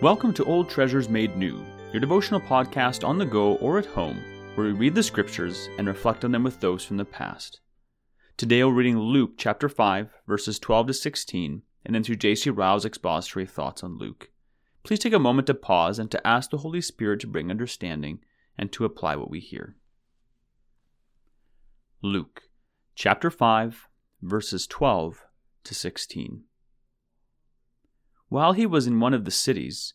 Welcome to Old Treasures Made New, your devotional podcast on the go or at home, where we read the scriptures and reflect on them with those from the past. Today we're reading Luke chapter 5, verses 12 to 16, and then through J.C. Ryle's expository thoughts on Luke. Please take a moment to pause and to ask the Holy Spirit to bring understanding and to apply what we hear. Luke chapter 5, verses 12 to 16. While he was in one of the cities,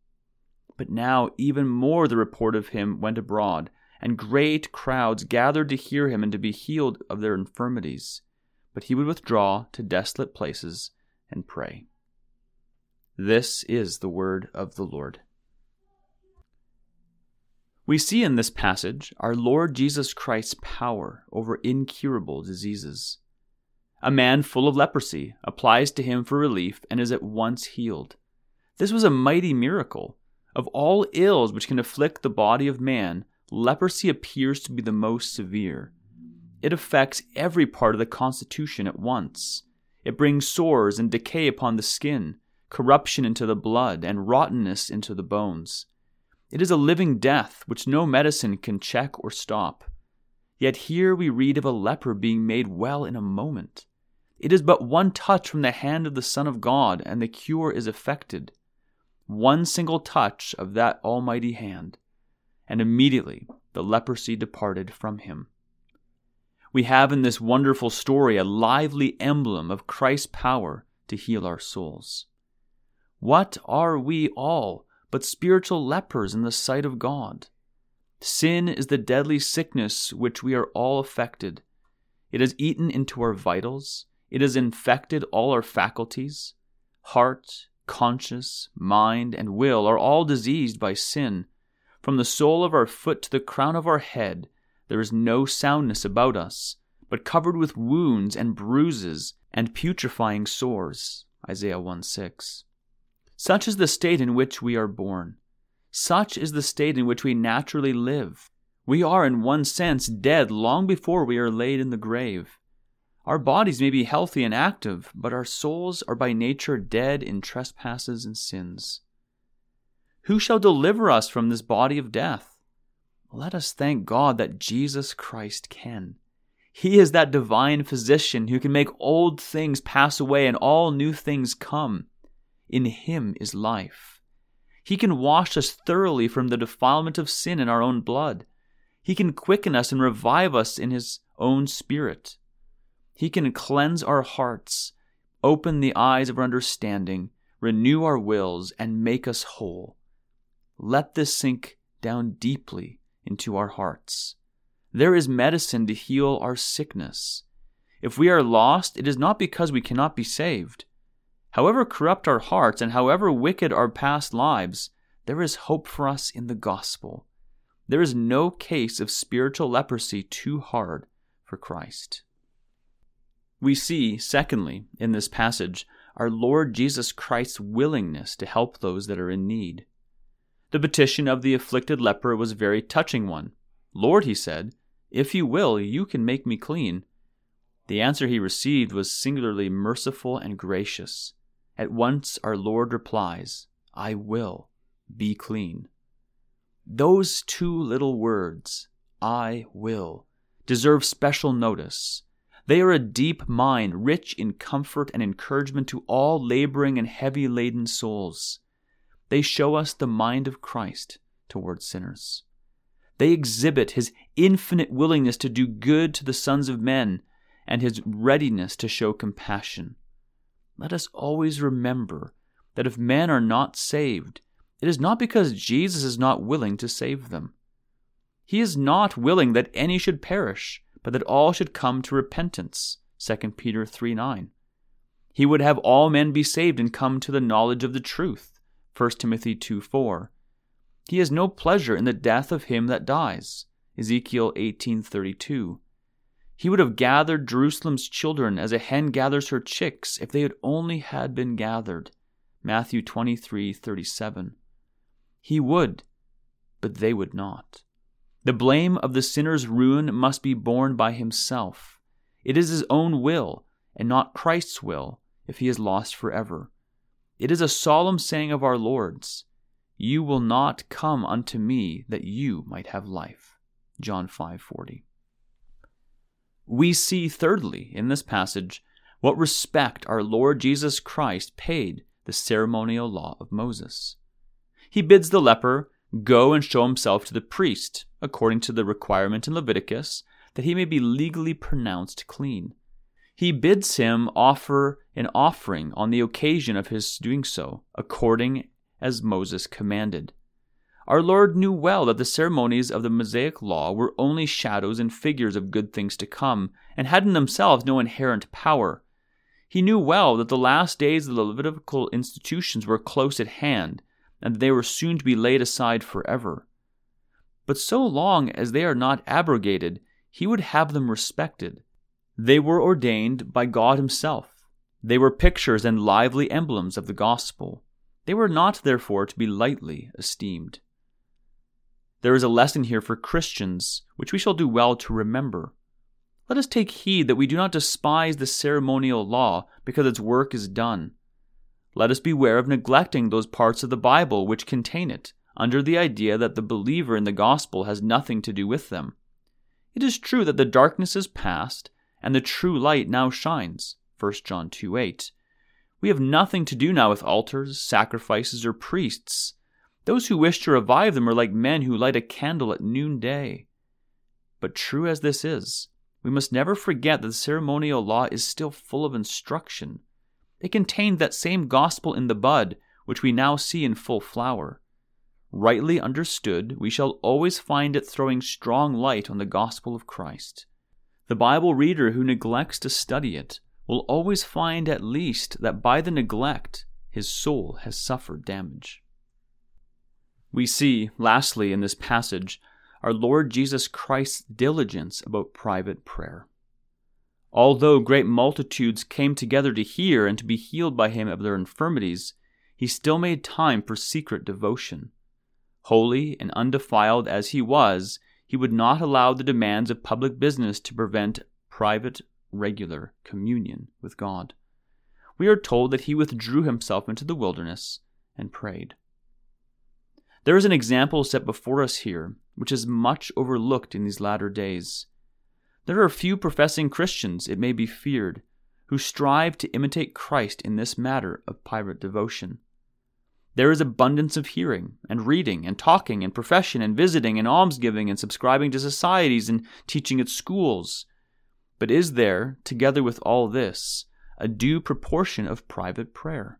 But now even more the report of him went abroad, and great crowds gathered to hear him and to be healed of their infirmities. But he would withdraw to desolate places and pray. This is the word of the Lord. We see in this passage our Lord Jesus Christ's power over incurable diseases. A man full of leprosy applies to him for relief and is at once healed. This was a mighty miracle of all ills which can afflict the body of man, leprosy appears to be the most severe. It affects every part of the constitution at once. It brings sores and decay upon the skin, corruption into the blood, and rottenness into the bones. It is a living death which no medicine can check or stop. Yet here we read of a leper being made well in a moment. It is but one touch from the hand of the Son of God, and the cure is effected one single touch of that almighty hand, and immediately the leprosy departed from him. We have in this wonderful story a lively emblem of Christ's power to heal our souls. What are we all but spiritual lepers in the sight of God? Sin is the deadly sickness which we are all affected. It has eaten into our vitals, it has infected all our faculties heart, conscience, mind, and will are all diseased by sin. From the sole of our foot to the crown of our head, there is no soundness about us, but covered with wounds and bruises and putrefying sores. Isaiah 1 6. Such is the state in which we are born. Such is the state in which we naturally live. We are, in one sense, dead long before we are laid in the grave. Our bodies may be healthy and active, but our souls are by nature dead in trespasses and sins. Who shall deliver us from this body of death? Let us thank God that Jesus Christ can. He is that divine physician who can make old things pass away and all new things come. In him is life. He can wash us thoroughly from the defilement of sin in our own blood. He can quicken us and revive us in his own spirit. He can cleanse our hearts, open the eyes of our understanding, renew our wills, and make us whole. Let this sink down deeply into our hearts. There is medicine to heal our sickness. If we are lost, it is not because we cannot be saved. However corrupt our hearts and however wicked our past lives, there is hope for us in the gospel. There is no case of spiritual leprosy too hard for Christ. We see, secondly, in this passage, our Lord Jesus Christ's willingness to help those that are in need. The petition of the afflicted leper was a very touching one. Lord, he said, if you will, you can make me clean. The answer he received was singularly merciful and gracious. At once our Lord replies, I will be clean. Those two little words, I will, deserve special notice they are a deep mine, rich in comfort and encouragement to all laboring and heavy laden souls. They show us the mind of Christ toward sinners. They exhibit his infinite willingness to do good to the sons of men and his readiness to show compassion. Let us always remember that if men are not saved, it is not because Jesus is not willing to save them. He is not willing that any should perish but that all should come to repentance. 2 Peter 3 9. He would have all men be saved and come to the knowledge of the truth. 1 Timothy 2 4. He has no pleasure in the death of him that dies. Ezekiel 18:32. He would have gathered Jerusalem's children as a hen gathers her chicks if they had only had been gathered. Matthew 23:37. He would, but they would not. The blame of the sinner's ruin must be borne by himself. It is his own will, and not Christ's will, if he is lost forever. It is a solemn saying of our Lord's, You will not come unto me that you might have life. John 5:40. We see thirdly in this passage what respect our Lord Jesus Christ paid the ceremonial law of Moses. He bids the leper go and show himself to the priest, according to the requirement in Leviticus, that he may be legally pronounced clean. He bids him offer an offering on the occasion of his doing so, according as Moses commanded. Our Lord knew well that the ceremonies of the Mosaic law were only shadows and figures of good things to come, and had in themselves no inherent power. He knew well that the last days of the Levitical institutions were close at hand, and they were soon to be laid aside forever. But so long as they are not abrogated, he would have them respected. They were ordained by God Himself. They were pictures and lively emblems of the gospel. They were not, therefore, to be lightly esteemed. There is a lesson here for Christians which we shall do well to remember. Let us take heed that we do not despise the ceremonial law because its work is done. Let us beware of neglecting those parts of the Bible which contain it, under the idea that the believer in the gospel has nothing to do with them. It is true that the darkness is past, and the true light now shines. 1 John 2 8. We have nothing to do now with altars, sacrifices, or priests. Those who wish to revive them are like men who light a candle at noonday. But true as this is, we must never forget that the ceremonial law is still full of instruction. It contained that same gospel in the bud, which we now see in full flower. Rightly understood, we shall always find it throwing strong light on the gospel of Christ. The Bible reader who neglects to study it will always find at least that by the neglect his soul has suffered damage. We see, lastly, in this passage, our Lord Jesus Christ's diligence about private prayer. Although great multitudes came together to hear and to be healed by him of their infirmities, he still made time for secret devotion. Holy and undefiled as he was, he would not allow the demands of public business to prevent private, regular communion with God. We are told that he withdrew himself into the wilderness and prayed. There is an example set before us here which is much overlooked in these latter days. There are few professing Christians, it may be feared, who strive to imitate Christ in this matter of private devotion. There is abundance of hearing, and reading, and talking, and profession, and visiting, and almsgiving, and subscribing to societies, and teaching at schools. But is there, together with all this, a due proportion of private prayer?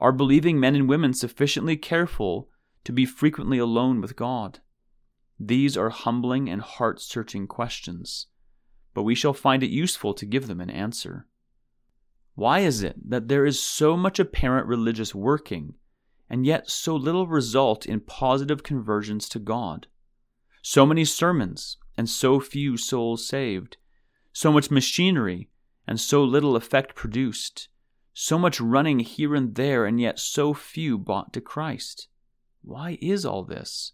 Are believing men and women sufficiently careful to be frequently alone with God? These are humbling and heart searching questions, but we shall find it useful to give them an answer. Why is it that there is so much apparent religious working, and yet so little result in positive conversions to God? So many sermons, and so few souls saved, so much machinery, and so little effect produced, so much running here and there, and yet so few brought to Christ. Why is all this?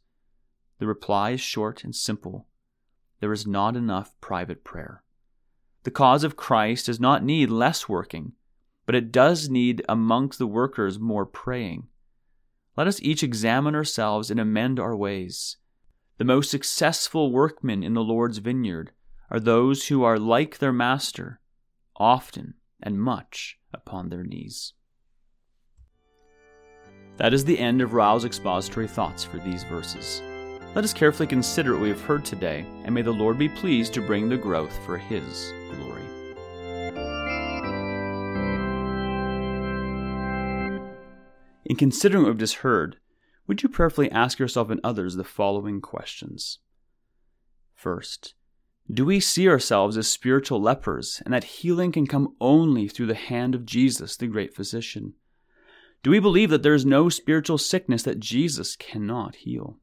The reply is short and simple there is not enough private prayer. The cause of Christ does not need less working, but it does need amongst the workers more praying. Let us each examine ourselves and amend our ways. The most successful workmen in the Lord's vineyard are those who are like their Master, often and much upon their knees. That is the end of Ryle's expository thoughts for these verses. Let us carefully consider what we have heard today, and may the Lord be pleased to bring the growth for His glory. In considering what we've just heard, would you prayerfully ask yourself and others the following questions? First, do we see ourselves as spiritual lepers and that healing can come only through the hand of Jesus, the great physician? Do we believe that there is no spiritual sickness that Jesus cannot heal?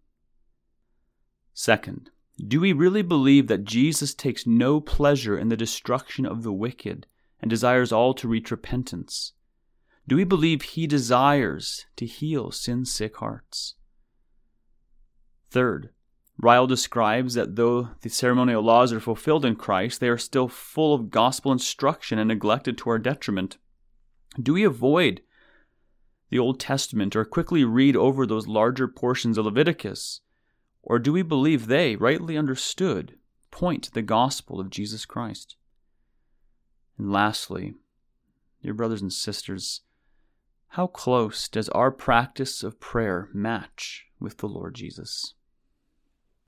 Second, do we really believe that Jesus takes no pleasure in the destruction of the wicked and desires all to reach repentance? Do we believe he desires to heal sin sick hearts? Third, Ryle describes that though the ceremonial laws are fulfilled in Christ, they are still full of gospel instruction and neglected to our detriment. Do we avoid the Old Testament or quickly read over those larger portions of Leviticus? Or do we believe they, rightly understood, point to the gospel of Jesus Christ? And lastly, dear brothers and sisters, how close does our practice of prayer match with the Lord Jesus?